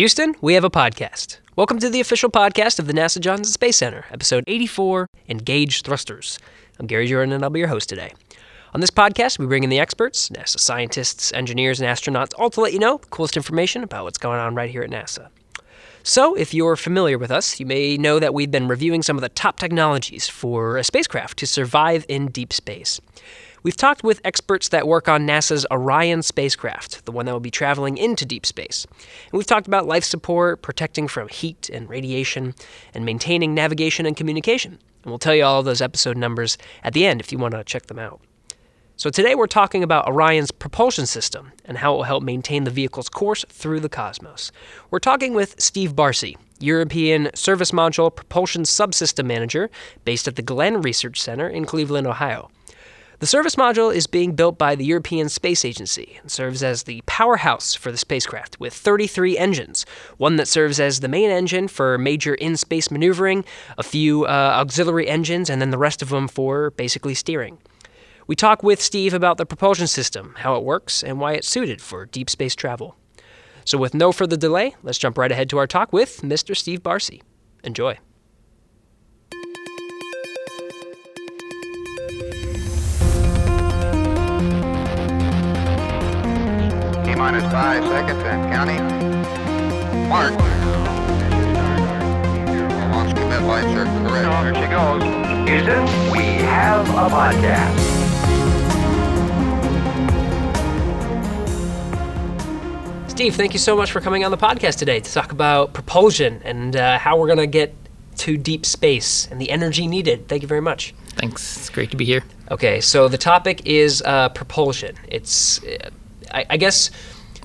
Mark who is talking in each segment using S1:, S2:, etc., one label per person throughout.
S1: Houston, we have a podcast. Welcome to the official podcast of the NASA Johnson Space Center, episode 84 Engage Thrusters. I'm Gary Jordan, and I'll be your host today. On this podcast, we bring in the experts, NASA scientists, engineers, and astronauts, all to let you know the coolest information about what's going on right here at NASA. So, if you're familiar with us, you may know that we've been reviewing some of the top technologies for a spacecraft to survive in deep space. We've talked with experts that work on NASA's Orion spacecraft, the one that will be traveling into deep space. And we've talked about life support, protecting from heat and radiation, and maintaining navigation and communication. And we'll tell you all those episode numbers at the end if you want to check them out. So today we're talking about Orion's propulsion system and how it will help maintain the vehicle's course through the cosmos. We're talking with Steve Barsi, European Service Module Propulsion Subsystem Manager based at the Glenn Research Center in Cleveland, Ohio. The service module is being built by the European Space Agency and serves as the powerhouse for the spacecraft with 33 engines. One that serves as the main engine for major in space maneuvering, a few uh, auxiliary engines, and then the rest of them for basically steering. We talk with Steve about the propulsion system, how it works, and why it's suited for deep space travel. So, with no further delay, let's jump right ahead to our talk with Mr. Steve Barsi. Enjoy.
S2: Minus five seconds and counting. Mark. Launch commit lights are correct.
S3: Here she goes. Houston, we have a podcast.
S1: Steve, thank you so much for coming on the podcast today to talk about propulsion and uh, how we're going to get to deep space and the energy needed. Thank you very much.
S4: Thanks. It's great to be here.
S1: Okay, so the topic is uh, propulsion. It's, uh, I, I guess,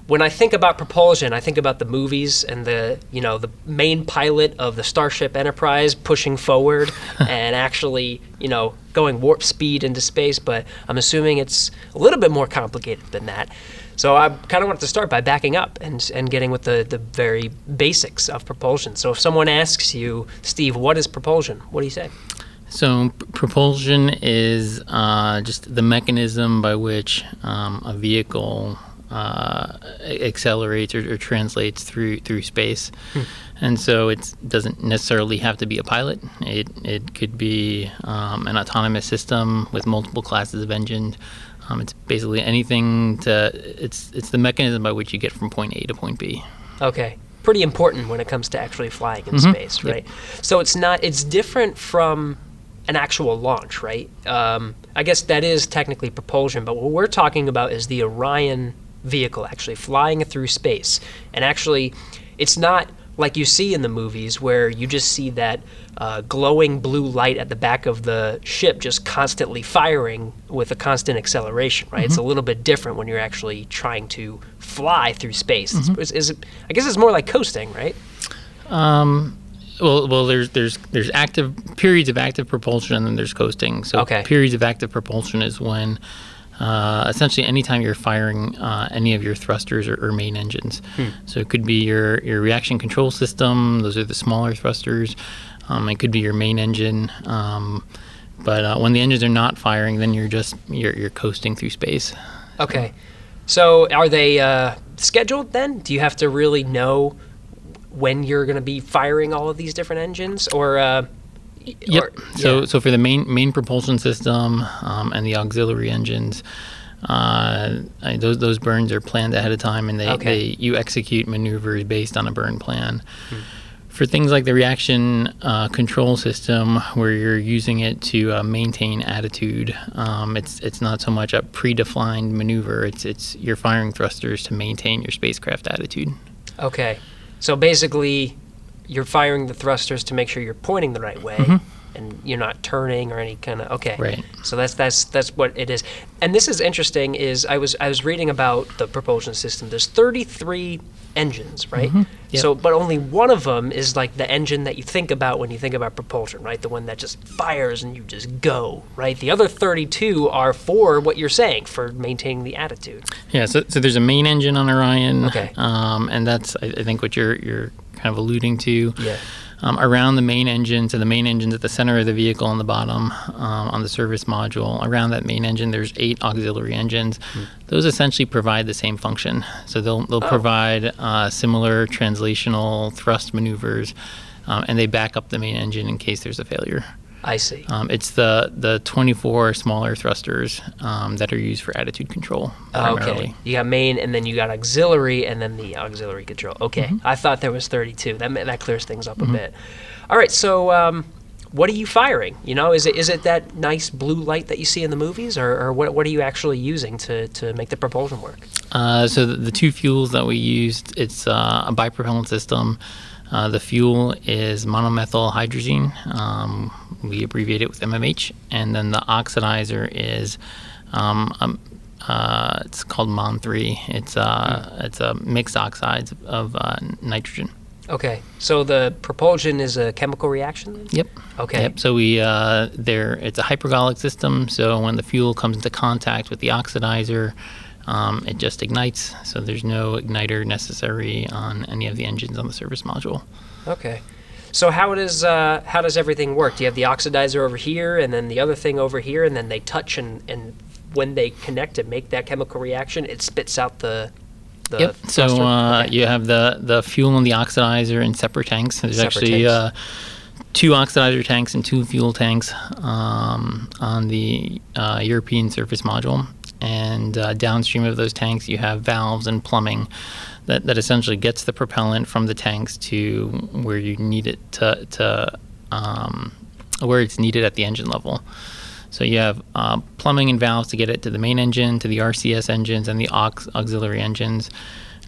S1: when I think about propulsion, I think about the movies and the, you know, the main pilot of the Starship Enterprise pushing forward and actually, you know, going warp speed into space. But I'm assuming it's a little bit more complicated than that. So I kind of wanted to start by backing up and, and getting with the, the very basics of propulsion. So if someone asks you, Steve, what is propulsion? What do you say?
S4: So, p- propulsion is uh, just the mechanism by which um, a vehicle uh, accelerates or, or, translates through through space. Hmm. And so it doesn't necessarily have to be a pilot. It, it could be um, an autonomous system with multiple classes of engines. Um, it's basically anything to. It's it's the mechanism by which you get from point A to point B.
S1: Okay, pretty important when it comes to actually flying in mm-hmm. space, right? Yep. So it's not. It's different from an actual launch, right? Um, I guess that is technically propulsion, but what we're talking about is the Orion vehicle actually flying through space, and actually, it's not like you see in the movies where you just see that uh, glowing blue light at the back of the ship just constantly firing with a constant acceleration, right? Mm-hmm. It's a little bit different when you're actually trying to fly through space. Mm-hmm. Is, is it, I guess it's more like coasting, right?
S4: Um, well, well, there's there's there's active periods of active propulsion, and then there's coasting. So
S1: okay.
S4: periods of active propulsion is when uh, essentially anytime you're firing uh, any of your thrusters or, or main engines. Hmm. So it could be your, your reaction control system, those are the smaller thrusters. Um, it could be your main engine. Um, but uh, when the engines are not firing, then you're just you're, you're coasting through space.
S1: Okay. So are they uh, scheduled then? Do you have to really know when you're going to be firing all of these different engines, or uh,
S4: Yep. Or, so yeah. so for the main main propulsion system um, and the auxiliary engines, uh, I, those those burns are planned ahead of time, and they, okay. they you execute maneuvers based on a burn plan. Hmm. For things like the reaction uh, control system, where you're using it to uh, maintain attitude, um, it's it's not so much a predefined maneuver. It's it's you're firing thrusters to maintain your spacecraft attitude.
S1: Okay, so basically, you're firing the thrusters to make sure you're pointing the right way. Mm-hmm. And you're not turning or any kind of okay.
S4: Right.
S1: So that's that's that's what it is. And this is interesting. Is I was I was reading about the propulsion system. There's 33 engines, right? Mm-hmm. Yep. So, but only one of them is like the engine that you think about when you think about propulsion, right? The one that just fires and you just go, right? The other 32 are for what you're saying, for maintaining the attitude.
S4: Yeah. So, so there's a main engine on Orion.
S1: Okay.
S4: Um, and that's I, I think what you're you're kind of alluding to.
S1: Yeah.
S4: Um, around the main engine, so the main engine's at the center of the vehicle on the bottom um, on the service module. Around that main engine, there's eight auxiliary engines. Mm. Those essentially provide the same function. So they'll they'll oh. provide uh, similar translational thrust maneuvers, um, and they back up the main engine in case there's a failure.
S1: I see.
S4: Um, it's the the 24 smaller thrusters um, that are used for attitude control.
S1: Okay. You got main, and then you got auxiliary, and then the auxiliary control. Okay. Mm-hmm. I thought there was 32. That that clears things up mm-hmm. a bit. All right. So. Um, what are you firing? You know, is it is it that nice blue light that you see in the movies, or, or what, what are you actually using to, to make the propulsion work?
S4: Uh, so the, the, two fuels that we used, it's uh, a bipropellant system. Uh, the fuel is monomethyl hydrazine. Um, we abbreviate it with MMH, and then the oxidizer is um, um, uh, it's called MON3. It's uh, mm. it's a mixed oxides of uh, nitrogen.
S1: Okay, so the propulsion is a chemical reaction.
S4: Yep.
S1: Okay.
S4: Yep. So we uh, there it's a hypergolic system. So when the fuel comes into contact with the oxidizer, um, it just ignites. So there's no igniter necessary on any of the engines on the service module.
S1: Okay. So how does uh, how does everything work? Do you have the oxidizer over here, and then the other thing over here, and then they touch and, and when they connect and make that chemical reaction, it spits out the
S4: yep. So uh, okay. you have the the fuel and the oxidizer in separate tanks. There's separate actually tanks. Uh, two oxidizer tanks and two fuel tanks um, on the uh, European service module. And uh, downstream of those tanks, you have valves and plumbing that, that essentially gets the propellant from the tanks to where you need it to, to um, where it's needed at the engine level. So you have uh, plumbing and valves to get it to the main engine, to the RCS engines, and the aux- auxiliary engines.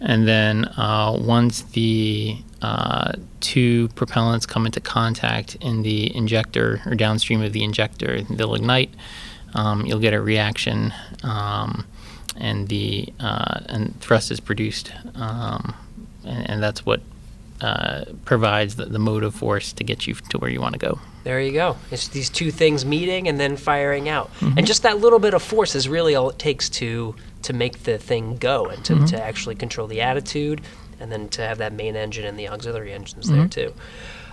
S4: And then uh, once the uh, two propellants come into contact in the injector or downstream of the injector, they'll ignite. Um, you'll get a reaction, um, and the uh, and thrust is produced, um, and, and, that's what uh, provides the, the motive force to get you to where you want to go.
S1: There you go. It's these two things meeting and then firing out. Mm-hmm. And just that little bit of force is really all it takes to to make the thing go and to, mm-hmm. to actually control the attitude and then to have that main engine and the auxiliary engines mm-hmm. there too.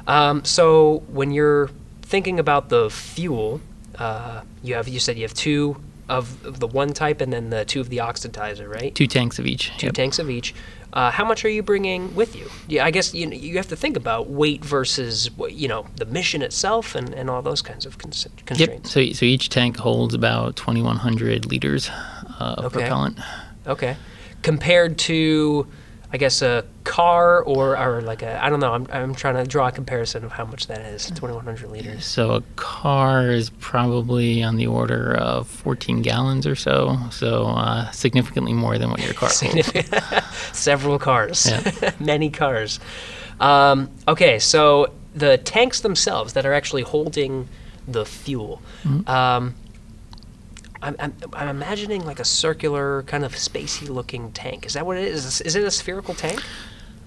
S1: Um, so when you're thinking about the fuel, uh, you have you said you have two of, the one type and then the two of the oxidizer, right?
S4: Two tanks of each.
S1: Two yep. tanks of each. Uh, how much are you bringing with you? Yeah, I guess you you have to think about weight versus you know the mission itself and, and all those kinds of constraints.
S4: Yep. So so each tank holds about 2,100 liters uh, of
S1: okay.
S4: propellant.
S1: Okay. Compared to I guess a car or, or like a I don't know. I'm, I'm trying to draw a comparison of how much that is. 2,100 liters.
S4: So a car is probably on the order of 14 gallons or so. So uh, significantly more than what your car holds.
S1: Several cars, yeah. many cars. Um, okay, so the tanks themselves that are actually holding the fuel. Mm-hmm. Um, I'm, I'm, I'm, imagining like a circular, kind of spacey looking tank. Is that what it is? Is it a spherical tank?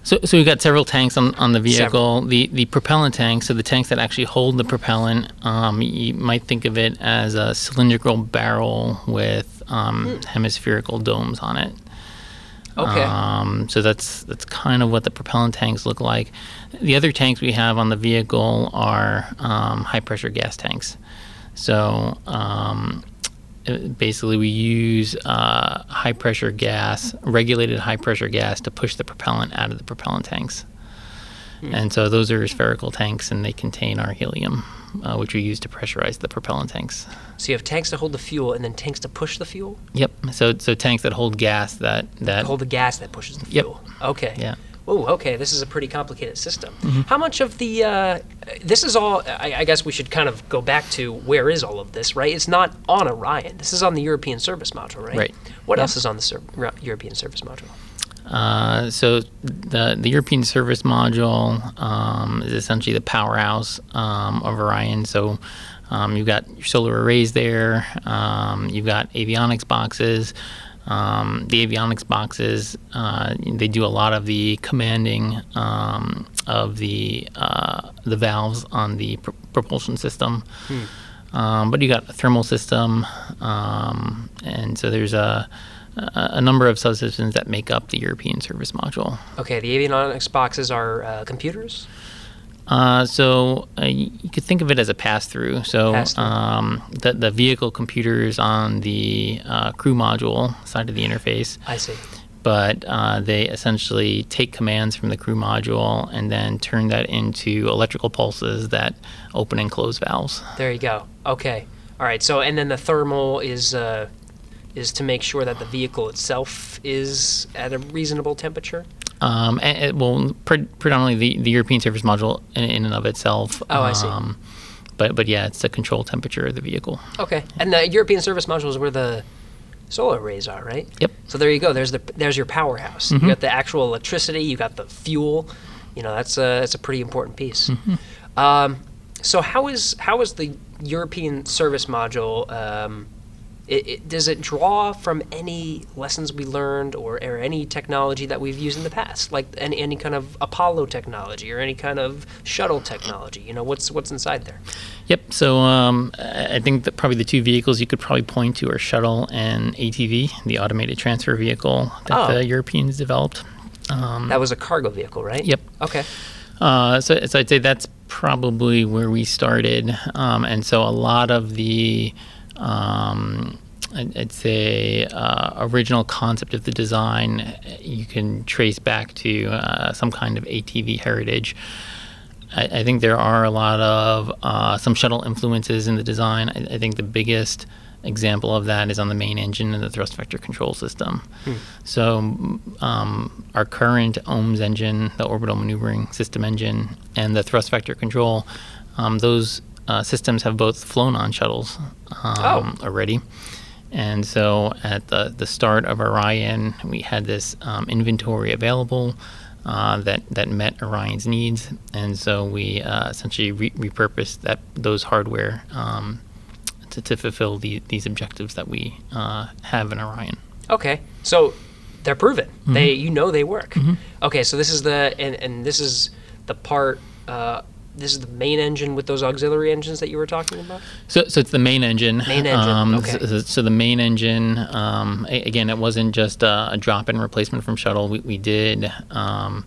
S4: So, so we've got several tanks on, on the vehicle. Several. The the propellant tanks, so the tanks that actually hold the propellant, um, you might think of it as a cylindrical barrel with um, mm. hemispherical domes on it.
S1: Okay.
S4: Um, so that's that's kind of what the propellant tanks look like. The other tanks we have on the vehicle are um, high pressure gas tanks. So um, basically we use uh, high pressure gas, regulated high pressure gas, to push the propellant out of the propellant tanks. Hmm. And so those are spherical tanks, and they contain our helium, uh, which we use to pressurize the propellant tanks.
S1: So you have tanks to hold the fuel, and then tanks to push the fuel.
S4: Yep. So so tanks that hold gas that that
S1: hold the gas that pushes the fuel.
S4: Yep.
S1: Okay.
S4: Yeah
S1: oh, okay, this is a pretty complicated system. Mm-hmm. How much of the, uh, this is all, I, I, guess we should kind of go back to where is all of this, right? It's not on Orion. This is on the European Service Module, right?
S4: Right.
S1: What yeah. else is on the European Service Module?
S4: Uh, so the the European Service Module um, is essentially the powerhouse um, of Orion. So um, you've got your solar arrays there. Um, you've got avionics boxes. Um, the avionics boxes, uh, they do a lot of the commanding um, of the uh, the valves on the pr- propulsion system. Hmm. Um, but you got a thermal system, um, and so there's a, a number of subsystems that make up the European service module.
S1: Okay, the avionics boxes are uh, computers.
S4: Uh, so uh, you could think of it as a pass-through. So
S1: Pass-through.
S4: Um, the the vehicle computers on the uh, crew module side of the interface,
S1: I see.
S4: but uh, they essentially take commands from the crew module and then turn that into electrical pulses that open and close valves.
S1: There you go. Okay. All right. So, and then the thermal is uh, is to make sure that the vehicle itself is at a reasonable temperature.
S4: Um, and it, well, pre- predominantly the, the European service module in, in and of itself.
S1: Oh, I see.
S4: Um, but but yeah, it's the control temperature of the vehicle.
S1: Okay. And the European service module is where the solar arrays are, right?
S4: Yep.
S1: So there you go. There's the there's your powerhouse. You got the actual electricity. You got the fuel. You know that's a that's a pretty important piece. Um, so how is how is the European service module? Um, it, it, does it draw from any lessons we learned or, or any technology that we've used in the past, like any, any kind of Apollo technology or any kind of shuttle technology? You know, what's what's inside there?
S4: Yep. So um, I think that probably the two vehicles you could probably point to are shuttle and ATV, the automated transfer vehicle that
S1: Oh.
S4: the Europeans developed. Um,
S1: That was a cargo vehicle, right?
S4: Yep.
S1: Okay.
S4: Uh, so, so I'd say that's probably where we started, um, and so a lot of the, um, I'd, say, uh, original concept of the design, you can trace back to uh, some kind of ATV heritage. I, I think there are a lot of uh, some shuttle influences in the design. I, I think the biggest example of that is on the main engine and the thrust vector control system. So, um, our current OMS engine, the orbital maneuvering system engine, and the thrust vector control, um, those uh, systems have both flown on shuttles um, already. And so at the, the start of Orion, we had this um, inventory available uh, that, that met Orion's needs. And so we uh, essentially re- repurposed that those hardware um, to, to fulfill the, these objectives that we uh, have in Orion.
S1: Okay, so they're proven.
S4: Mm-hmm.
S1: They, you know, they work. Okay, so this is the and and this is the part. This is the main engine with those auxiliary engines that you were talking about.
S4: So, so it's the main engine.
S1: Main engine,
S4: Um,
S1: okay.
S4: so, so the main engine, um, again, it wasn't just a, a drop-in replacement from shuttle. We, we did um,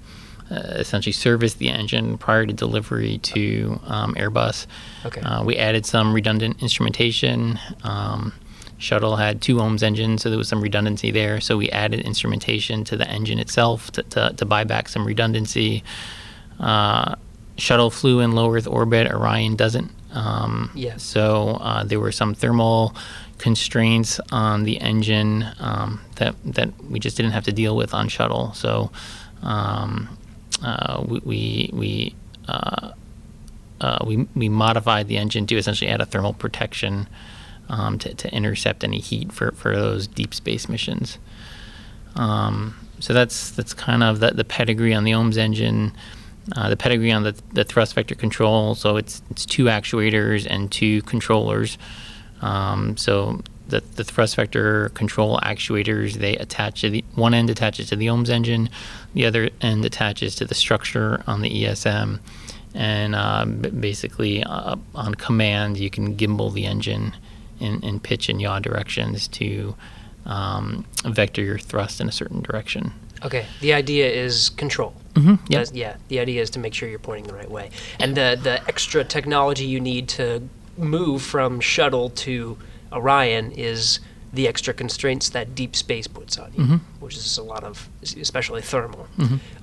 S4: uh, essentially service the engine prior to delivery to um, Airbus.
S1: Okay.
S4: Uh, we added some redundant instrumentation. Um, shuttle had two OMS engines, so there was some redundancy there. So we added instrumentation to the engine itself to, to, to buy back some redundancy. Uh, shuttle flew in low Earth orbit. Orion doesn't. Um,
S1: Yeah.
S4: So uh, there were some thermal constraints on the engine um, that that we just didn't have to deal with on shuttle. So um, uh, we we we, uh, uh, we we modified the engine to essentially add a thermal protection um, to, to intercept any heat for, for those deep space missions. Um, so that's that's kind of the, the pedigree on the OMS engine. Uh, the pedigree on the, the thrust vector control. So it's it's two actuators and two controllers. Um, so the, the thrust vector control actuators they attach to the one end attaches to the OMS engine, the other end attaches to the structure on the ESM, and uh, basically uh, on command you can gimbal the engine in, in pitch and yaw directions to um, vector your thrust in a certain direction.
S1: Okay, the idea is control.
S4: Mm-hmm. Yep.
S1: Yeah, the idea is to make sure you're pointing the right way. And the the extra technology you need to move from shuttle to Orion is the extra constraints that deep space puts on you,
S4: Mm-hmm.
S1: which is a lot of, especially thermal.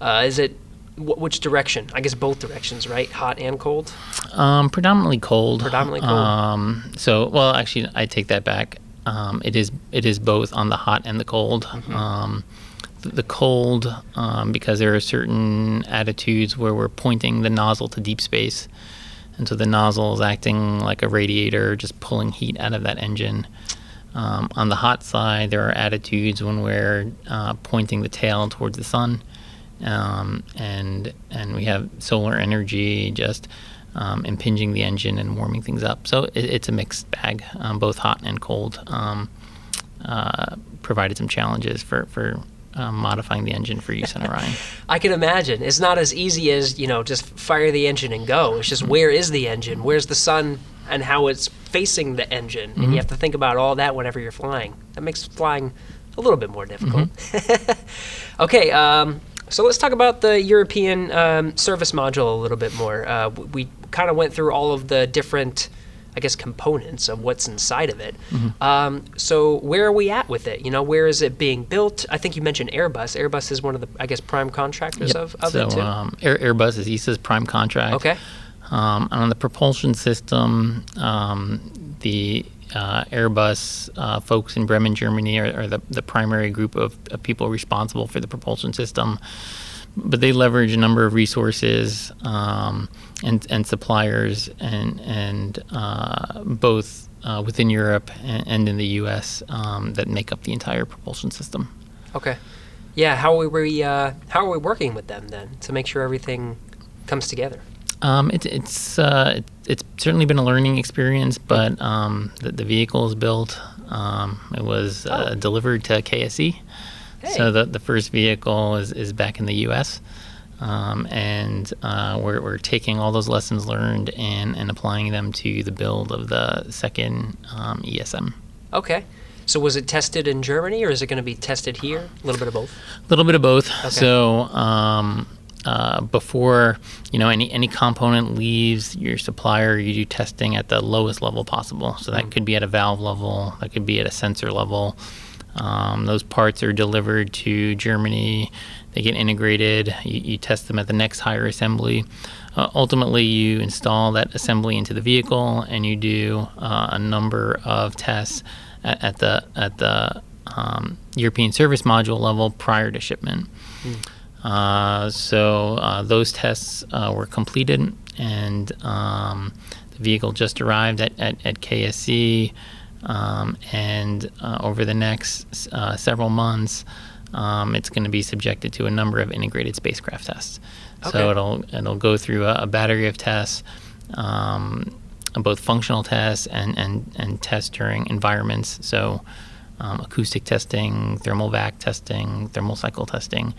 S1: Uh, is it wh- which direction? I guess both directions, right? Hot and cold.
S4: Um, predominantly cold.
S1: Predominantly cold.
S4: Um, so, well, actually, I take that back. Um, it is it is both on the hot and the cold. Th- the cold, um, because there are certain attitudes where we're pointing the nozzle to deep space, and so the nozzle is acting like a radiator, just pulling heat out of that engine. Um, on the hot side, there are attitudes when we're uh, pointing the tail towards the sun, um, and and we have solar energy just um, impinging the engine and warming things up. So it, it's a mixed bag, um, both hot and cold. Um, uh, provided some challenges for for um, modifying the engine for use in Orion.
S1: I can imagine. It's not as easy as, you know, just fire the engine and go. It's just where is the engine? Where's the sun and how it's facing the engine? And you have to think about all that whenever you're flying. That makes flying a little bit more difficult. okay, um, So let's talk about the European um, service module a little bit more. Uh, we kind of went through all of the different, I guess, components of what's inside of it. Mm-hmm. Um, so where are we at with it? You know, where is it being built? I think you mentioned Airbus. Airbus is one of the, I guess, prime contractors
S4: yep.
S1: of, of
S4: so,
S1: it too.
S4: Um, Air, Airbus is ESA's prime contract.
S1: Okay.
S4: Um, on the propulsion system, um, the uh, Airbus uh, folks in Bremen, Germany, are, are the, the, primary group of, of, people responsible for the propulsion system. But they leverage a number of resources um, and, and suppliers, and and uh, both uh, within Europe and, and, in the U.S. Um, that make up the entire propulsion system.
S1: Okay, yeah. How are we uh, how are we working with them then to make sure everything comes together?
S4: Um, it, it's uh, it, it's certainly been a learning experience, but um, the, the, vehicle is built. Um, it was uh, oh. delivered to KSC, hey. so the the first vehicle is, is back in the U.S. Um, and uh, we're, we're taking all those lessons learned and, and applying them to the build of the second um, ESM.
S1: Okay. So was it tested in Germany, or is it going to be tested here? A little bit of both.
S4: A little bit of both. Okay. So um, uh, before you know any any component leaves your supplier, you do testing at the lowest level possible. So that mm could be at a valve level, that could be at a sensor level. Um, those parts are delivered to Germany. They get integrated. You, you test them at the next higher assembly. Uh, ultimately, you install that assembly into the vehicle, and you do uh, a number of tests at, at the at the um, European service module level prior to shipment. Mm. Uh, so uh, those tests uh, were completed, and um, the vehicle just arrived at, at, at KSC. Um, and uh, over the next uh, several months, um, it's going to be subjected to a number of integrated spacecraft tests. Okay. So it'll it'll go through a, a battery of tests, um, both functional tests and, and, and tests during environments. So um, acoustic testing, thermal vac testing, thermal cycle testing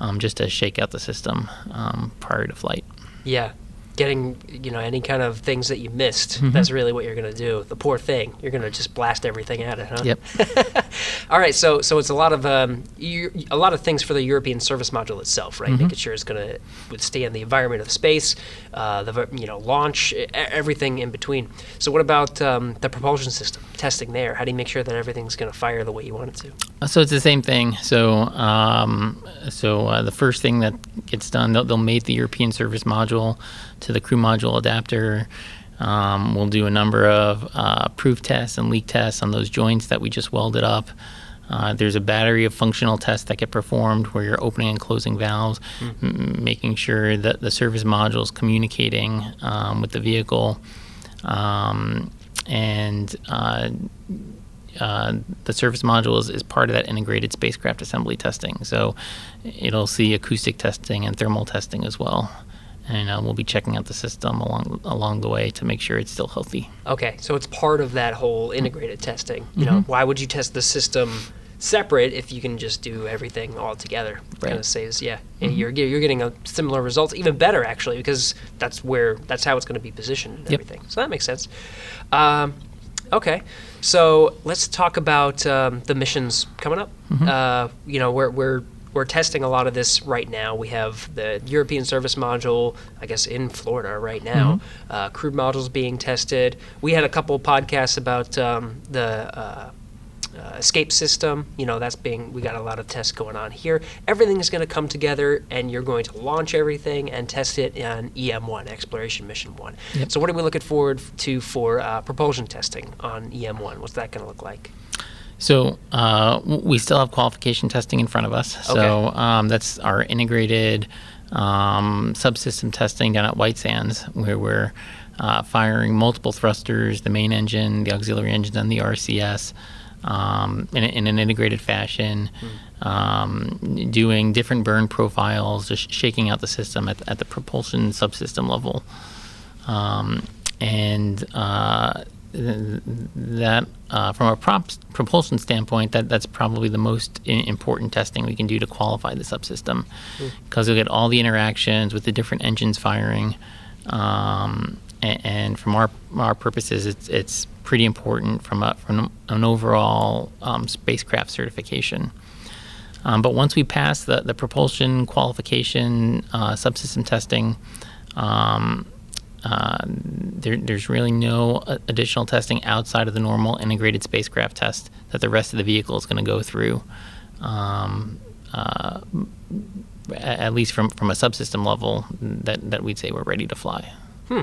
S4: um, just to shake out the system um, prior to flight.
S1: Yeah, getting you know any kind of things that you missed. Mm-hmm. That's really what you're going to do. The poor thing, you're going to just blast everything at it, huh?
S4: Yep.
S1: All right, so so it's a lot of um, you, a lot of things for the European service module itself, right? Mm-hmm. Making sure it's going to withstand the environment of space, uh, the you know launch, everything in between. So what about um, the propulsion system testing there? How do you make sure that everything's going to fire the way you want it to?
S4: Uh, so it's the same thing. So um, so uh, the first thing that gets done, they'll, they'll mate the European service module to the crew module adapter. Um, we'll do a number of uh, proof tests and leak tests on those joints that we just welded up. Uh, there's a battery of functional tests that get performed where you're opening and closing valves, mm. m- making sure that the service module is communicating um, with the vehicle. Um, and uh, uh, the service module is, is, part of that integrated spacecraft assembly testing. So it'll see acoustic testing and thermal testing as well and uh, we'll be checking out the system along along the way to make sure it's still healthy.
S1: Okay, so it's part of that whole integrated testing. You mm-hmm. know, why would you test the system separate if you can just do everything all together? Right. Kind of saves, yeah, mm-hmm. you're you're getting a similar results, even better actually, because that's where that's how it's going to be positioned and yep. everything. So that makes sense. Um, okay, so let's talk about um, the missions coming up. Mm-hmm. Uh, you know, we're we're we're testing a lot of this right now. We have the European Service Module, I guess, in Florida right now. Mm-hmm. Uh, crew modules being tested. We had a couple podcasts about um, the uh, uh, escape system. You know, that's being, we got a lot of tests going on here. Everything is going to come together, and you're going to launch everything and test it on EM1, Exploration Mission 1. Yep. So, what are we looking forward to for uh, propulsion testing on EM1? What's that going to look like?
S4: So uh, we still have qualification testing in front of us. Okay. So um, that's our integrated um, subsystem testing down at White Sands, where we're uh, firing multiple thrusters, the main engine, the auxiliary engine, and the RCS. Um, in, in, an integrated fashion, mm. um, doing different burn profiles, just shaking out the system at, at the propulsion subsystem level. Um, and uh, that uh, from a prop- propulsion standpoint, that that's probably the most important testing we can do to qualify the subsystem, because mm. you'll get all the interactions with the different engines firing, um, and, and, from our our purposes, it's it's pretty important from a from an overall um, spacecraft certification. Um, but once we pass the, the propulsion qualification uh, subsystem testing, um, uh, there, there's really no additional testing outside of the normal integrated spacecraft test that the rest of the vehicle is going to go through. Um, uh, at least from, from a subsystem level, that, that we'd say we're ready to fly.
S1: Hmm.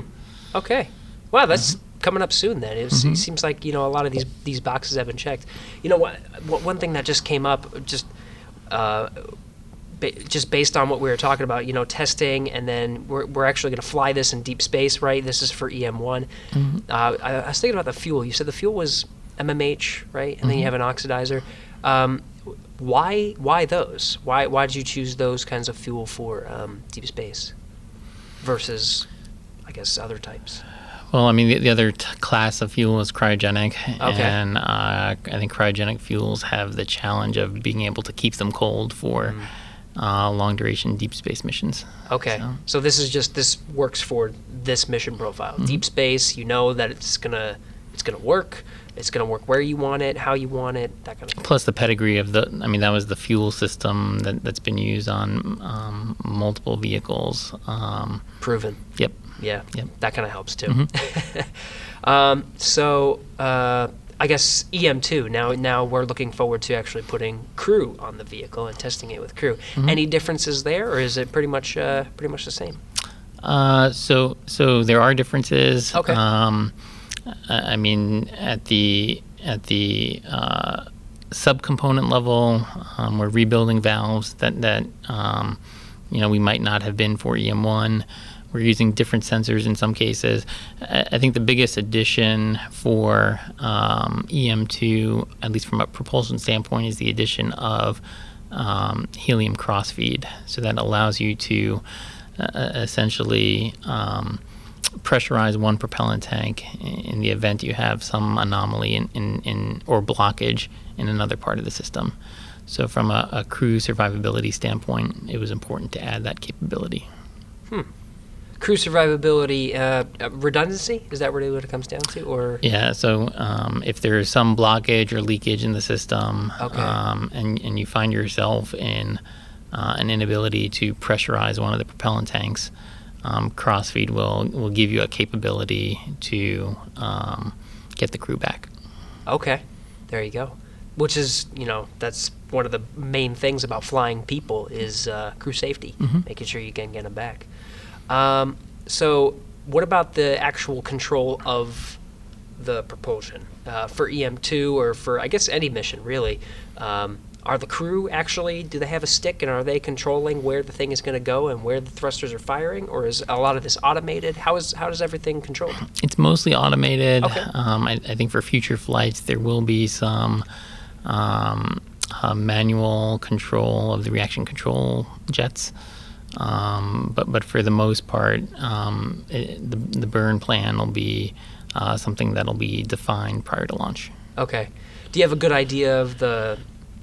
S1: Okay. Wow, that's mm-hmm. coming up soon. Then mm-hmm. it seems like you know a lot of these these boxes have been checked. You know what? One thing that just came up just. Uh, just based on what we were talking about, you know, testing, and then we're, we're actually going to fly this in deep space, right? This is for EM1. Mm-hmm. Uh, I, I, was thinking about the fuel. You said the fuel was MMH, right? And mm-hmm. then you mm-hmm. have an oxidizer. Um, why why those? Why why did you choose those kinds of fuel for um, deep space versus, I guess, other types?
S4: Well, I mean, the, the other t- class of fuel is cryogenic, okay. and uh, I think cryogenic fuels have the challenge of being able to keep them cold for mm. Uh, long duration deep space missions.
S1: Okay, so. so. this is just this works for this mission profile. Mm-hmm. Deep space, you know that it's gonna it's gonna work. It's gonna work where you want it, how you want it, that kind of thing.
S4: Plus the pedigree of the, I mean, that was the fuel system that, that's been used on um, multiple vehicles. Um,
S1: Proven.
S4: Yep.
S1: Yeah, yep. that kind of helps too. Mm-hmm. um, so uh, I guess EM2. Now, now we're looking forward to actually putting crew on the vehicle and testing it with crew. Mm-hmm. Any differences there, or is it pretty much uh, pretty much the same?
S4: Uh, so, so there are differences.
S1: Okay. Um,
S4: I mean, at the at the uh, subcomponent level, um, we're rebuilding valves that that um, you know we might not have been for EM1. We're using different sensors in some cases. I think the biggest addition for um, EM2, at least from a propulsion standpoint, is the addition of um, helium crossfeed. So that allows you to uh, essentially um, pressurize one propellant tank in the event you have some anomaly in, in, in or blockage in another part of the system. So, from a, a crew survivability standpoint, it was important to add that capability.
S1: Hmm crew survivability, uh, uh, redundancy. Is that really what it comes down to, or
S4: yeah? So um, if there is some blockage or leakage in the system,
S1: okay.
S4: um, and and you find yourself in uh, an inability to pressurize one of the propellant tanks, um, Crossfeed will will give you a capability to um, get the crew back.
S1: Okay, there you go. Which is you know that's one of the main things about flying people is uh, crew safety, mm-hmm. making sure you can get them back. Um, so, what about the actual control of the propulsion uh, for EM2 or for I guess any mission really? Um, are the crew actually do they have a stick and are they controlling where the thing is going to go and where the thrusters are firing, or is a lot of this automated? How is how does everything controlled?
S4: It's mostly automated.
S1: Okay.
S4: Um, I, I, think for future flights there will be some. Um, uh, manual control of the reaction control jets. Um, but but for the most part, um, it, the the burn plan will be uh, something that'll be defined prior to launch.
S1: Okay. Do you have a good idea of the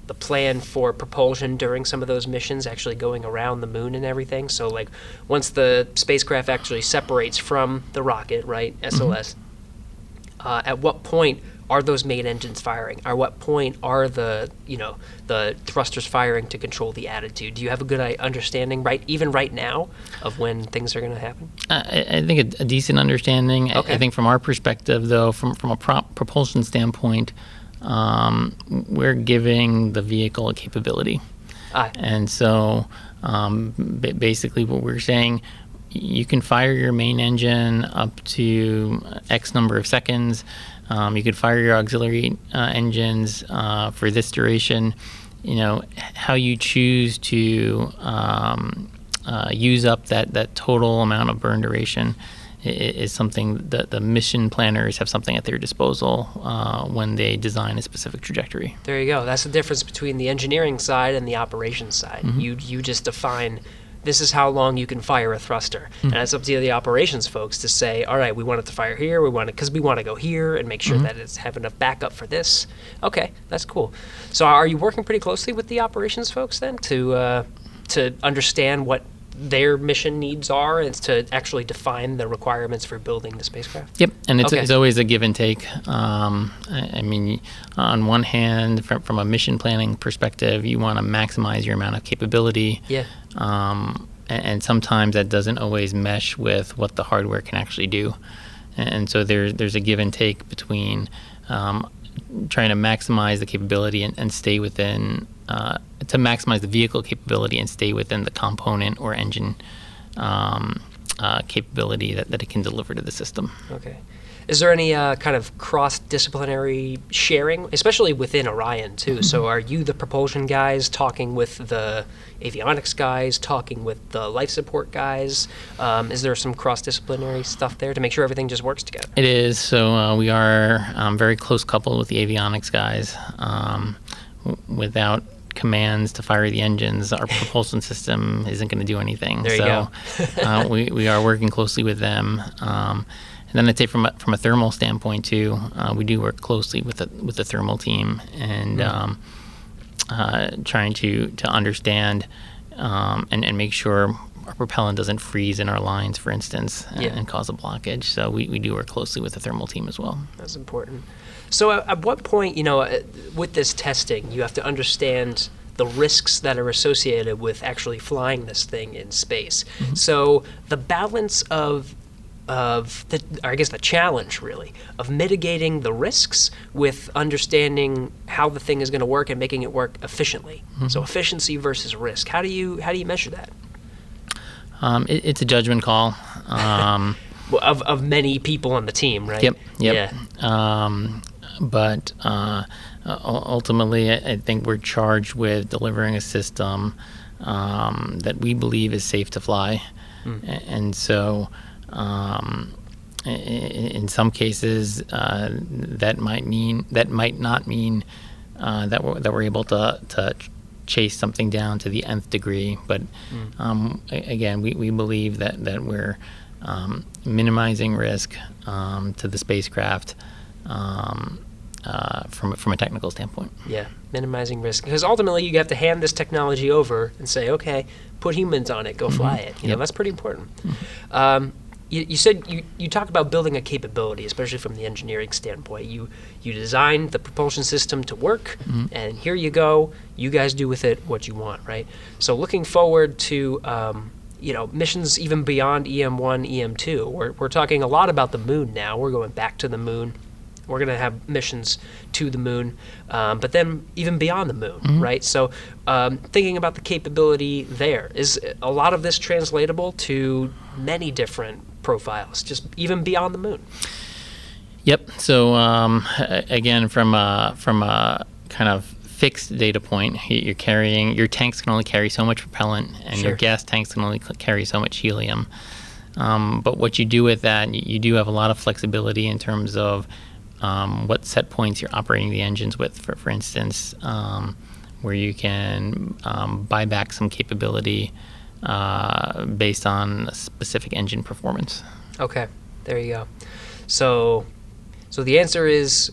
S1: the plan for propulsion during some of those missions, actually going around the moon and everything? So like once the spacecraft actually separates from the rocket, right, SLS. Mm-hmm. Uh, at what point are those main engines firing? At what point are the you know the thrusters firing to control the attitude? Do you have a good understanding right even right now of when things are going to happen?
S4: I, I, think a, a, decent understanding.
S1: Okay.
S4: I, I, think from our perspective, though, from from a prop, propulsion standpoint, um, we're giving the vehicle a capability,
S1: Aye.
S4: and so um, basically what we're saying you can fire your main engine up to X number of seconds. Um, you could fire your auxiliary uh, engines uh, for this duration. You know how you choose to um, uh, use up that, that total amount of burn duration is something that the mission planners have something at their disposal uh, when they design a specific trajectory.
S1: There you go. That's the difference between the engineering side and the operations side. Mm-hmm. You you just define this is how long you can fire a thruster. Mm-hmm. And it's up to the operations folks to say, all right, we want it to fire here, we want it because we want to go here and make sure mm-hmm. that it's have enough backup for this. Okay, that's cool. So are you working pretty closely with the operations folks then to uh, to understand what their mission needs are, and to actually define the requirements for building the spacecraft.
S4: Yep, and it's,
S1: Okay.
S4: it's always a give and take. Um, I, I mean, on one hand, from, from a mission planning perspective, you want to maximize your amount of capability.
S1: Yeah.
S4: Um, and, and sometimes that doesn't always mesh with what the hardware can actually do. And, and so there's there's a give and take between um, trying to maximize the capability and, and stay within uh, to maximize the vehicle capability and stay within the component or engine um, uh, capability that, that it can deliver to the system.
S1: Okay. Is there any uh, kind of cross-disciplinary sharing, especially within Orion too? So, are you the propulsion guys talking with the avionics guys, talking with the life support guys? Um, is there some cross-disciplinary stuff there to make sure everything just works together?
S4: It is. So uh, we are um, very close coupled with the avionics guys. Um, w- without commands to fire the engines, our propulsion system isn't going to do anything.
S1: There you
S4: so uh, we, we are working closely with them. Um, and then I'd say from a, from a thermal standpoint too, uh, we do work closely with the with the thermal team and um, uh, trying to to understand um, and and make sure our propellant doesn't freeze in our lines, for instance, and,
S1: Yeah.
S4: and cause a blockage. So we, we do work closely with the thermal team as well.
S1: That's important. So, at, at what point, you know, uh, with this testing, you have to understand the risks that are associated with actually flying this thing in space. Mm-hmm. So, the balance of of the, or I guess the challenge really of mitigating the risks with understanding how the thing is going to work and making it work efficiently. Mm-hmm. So efficiency versus risk. How do you how do you measure that?
S4: Um, it, it's a judgment call. Um,
S1: Of, of many people on the team, right?
S4: Yep. Yep.
S1: Yeah.
S4: Um, but uh, ultimately, I think we're charged with delivering a system um, that we believe is safe to fly, A- and so. Um, in some cases, uh, that might mean that might not mean uh, that we're that we're able to to chase something down to the nth degree. But um, again, we, we believe that that we're um, minimizing risk um, to the spacecraft um, uh, from from a technical standpoint.
S1: Yeah, minimizing risk. Because ultimately, you have to hand this technology over and say, okay, put humans on it, go fly it. You know, that's pretty important. Um, you, you said you, you talk about building a capability, especially from the engineering standpoint. You you designed the propulsion system to work, and here you go. You guys do with it what you want, right? So looking forward to um, you know missions even beyond EM1, EM2. We're we're talking a lot about the moon now. We're going back to the moon. We're going to have missions to the moon, um, but then even beyond the moon, right? So, um, thinking about the capability there, is a lot of this translatable to many different profiles, just even beyond the moon?
S4: Yep. So um, again, from a, from a kind of fixed data point, you're carrying your tanks can only carry so much propellant, and
S1: Sure.
S4: your gas tanks can only carry so much helium. Um, but what you do with that, you do have a lot of flexibility in terms of um, what set points you're operating the engines with. For, for instance, um, where you can um, buy back some capability uh, based on a specific engine performance.
S1: Okay, there you go. So, so the answer is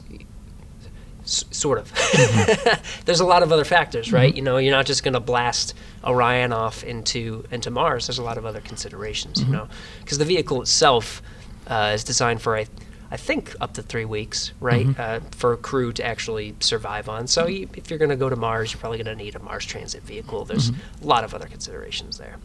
S1: s- sort of. There's a lot of other factors, right? You know, you're not just going to blast Orion off into into Mars. There's a lot of other considerations, you know, because the vehicle itself uh, is designed for I, I think up to three weeks, right, uh, for a crew to actually survive on. So you, if you're going to go to Mars, you're probably going to need a Mars transit vehicle. There's a lot of other considerations there.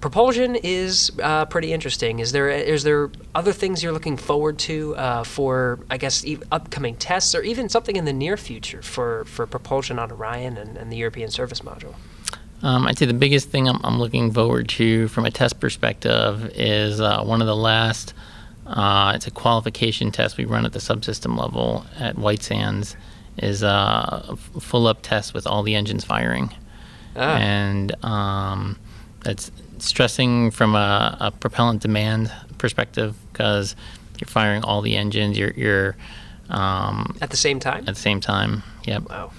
S1: Propulsion is uh, pretty interesting. Is there is there other things you're looking forward to uh, for I guess e- upcoming tests or even something in the near future for, for propulsion on Orion and, and the European Service Module?
S4: Um, I'd say the biggest thing I'm, I'm looking forward to from a test perspective is uh, one of the last. Uh, it's a qualification test we run at the subsystem level at White Sands. Is a full up test with all the engines firing,
S1: Ah.
S4: and um, that's stressing from a, a propellant demand perspective because you're firing all the engines. You're, you're um,
S1: At the same time?
S4: at the same time. Yep.
S1: Wow,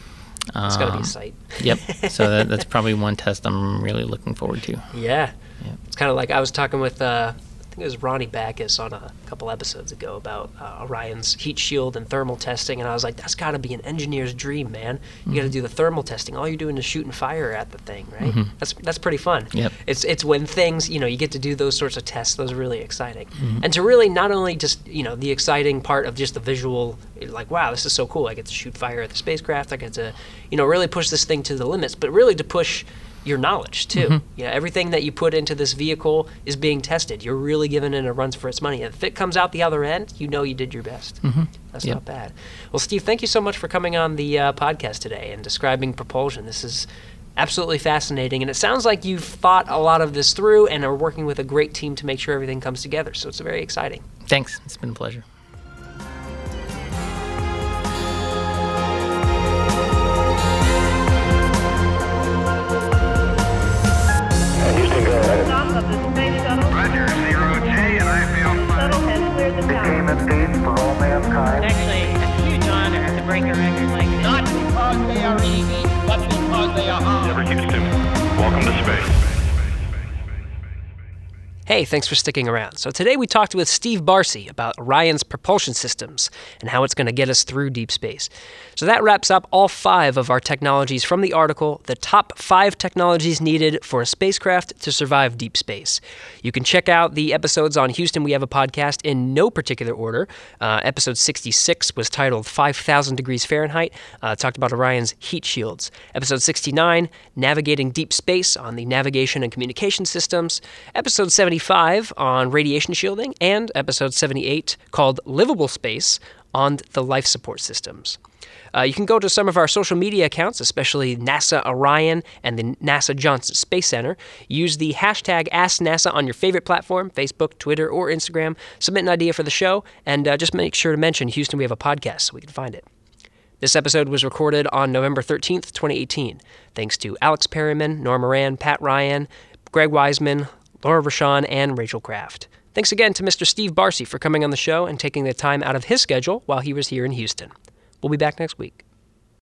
S1: it's got to be
S4: Um,
S1: a sight.
S4: Yep. So that, that's probably one test I'm really looking forward to.
S1: Yeah.
S4: Yeah.
S1: It's kind of like I was talking with uh, think it was Ronnie Backus on a couple episodes ago about uh, Orion's heat shield and thermal testing, and I was like, that's got to be an engineer's dream, man. You mm-hmm. got to do the thermal testing. All you're doing is shooting fire at the thing, right? Mm-hmm. That's that's pretty fun.
S4: Yep.
S1: It's it's when things you know you get to do those sorts of tests. Those are really exciting, mm-hmm. and to really not only just you know the exciting part of just the visual, like wow, this is so cool. I get to shoot fire at the spacecraft. I get to you know really push this thing to the limits, but really to push your knowledge too. Mm-hmm. Yeah, everything that you put into this vehicle is being tested. You're really giving it a run for its money. If it comes out the other end, you know you did your best. Mm-hmm. That's yep. not bad. Well, Steve, thank you so much for coming on the uh, podcast today and describing propulsion. This is absolutely fascinating, and it sounds like you've thought a lot of this through and are working with a great team to make sure everything comes together. So it's very exciting.
S4: Thanks. It's been a pleasure.
S3: Break a record like. Not because they are easy, but because they are hard. Never Houston, welcome to space.
S1: Hey, thanks for sticking around. So, today we talked with Steve Barsi about Orion's propulsion systems and how it's going to get us through deep space. So, that wraps up all five of our technologies from the article The Top Five Technologies Needed for a Spacecraft to Survive Deep Space. You can check out the episodes on Houston We Have a Podcast in no particular order. Uh, episode 66 was titled 5000 Degrees Fahrenheit, uh, talked about Orion's heat shields. Episode 69, Navigating Deep Space on the Navigation and Communication Systems. Episode 70, 75 on radiation shielding and episode 78 called Livable Space on the life support systems. Uh, you can go to some of our social media accounts, especially NASA Orion and the NASA Johnson Space Center. Use the hashtag AskNASA on your favorite platform Facebook, Twitter, or Instagram. Submit an idea for the show, and uh, just make sure to mention Houston, we have a podcast so we can find it. This episode was recorded on November 13th, 2018. Thanks to Alex Perryman, Norah Moran, Pat Ryan, Greg Wiseman, Laura Rochon, and Rachel Kraft. Thanks again to Mr. Steve Barsi for coming on the show and taking the time out of his schedule while he was here in Houston. We'll be back next week.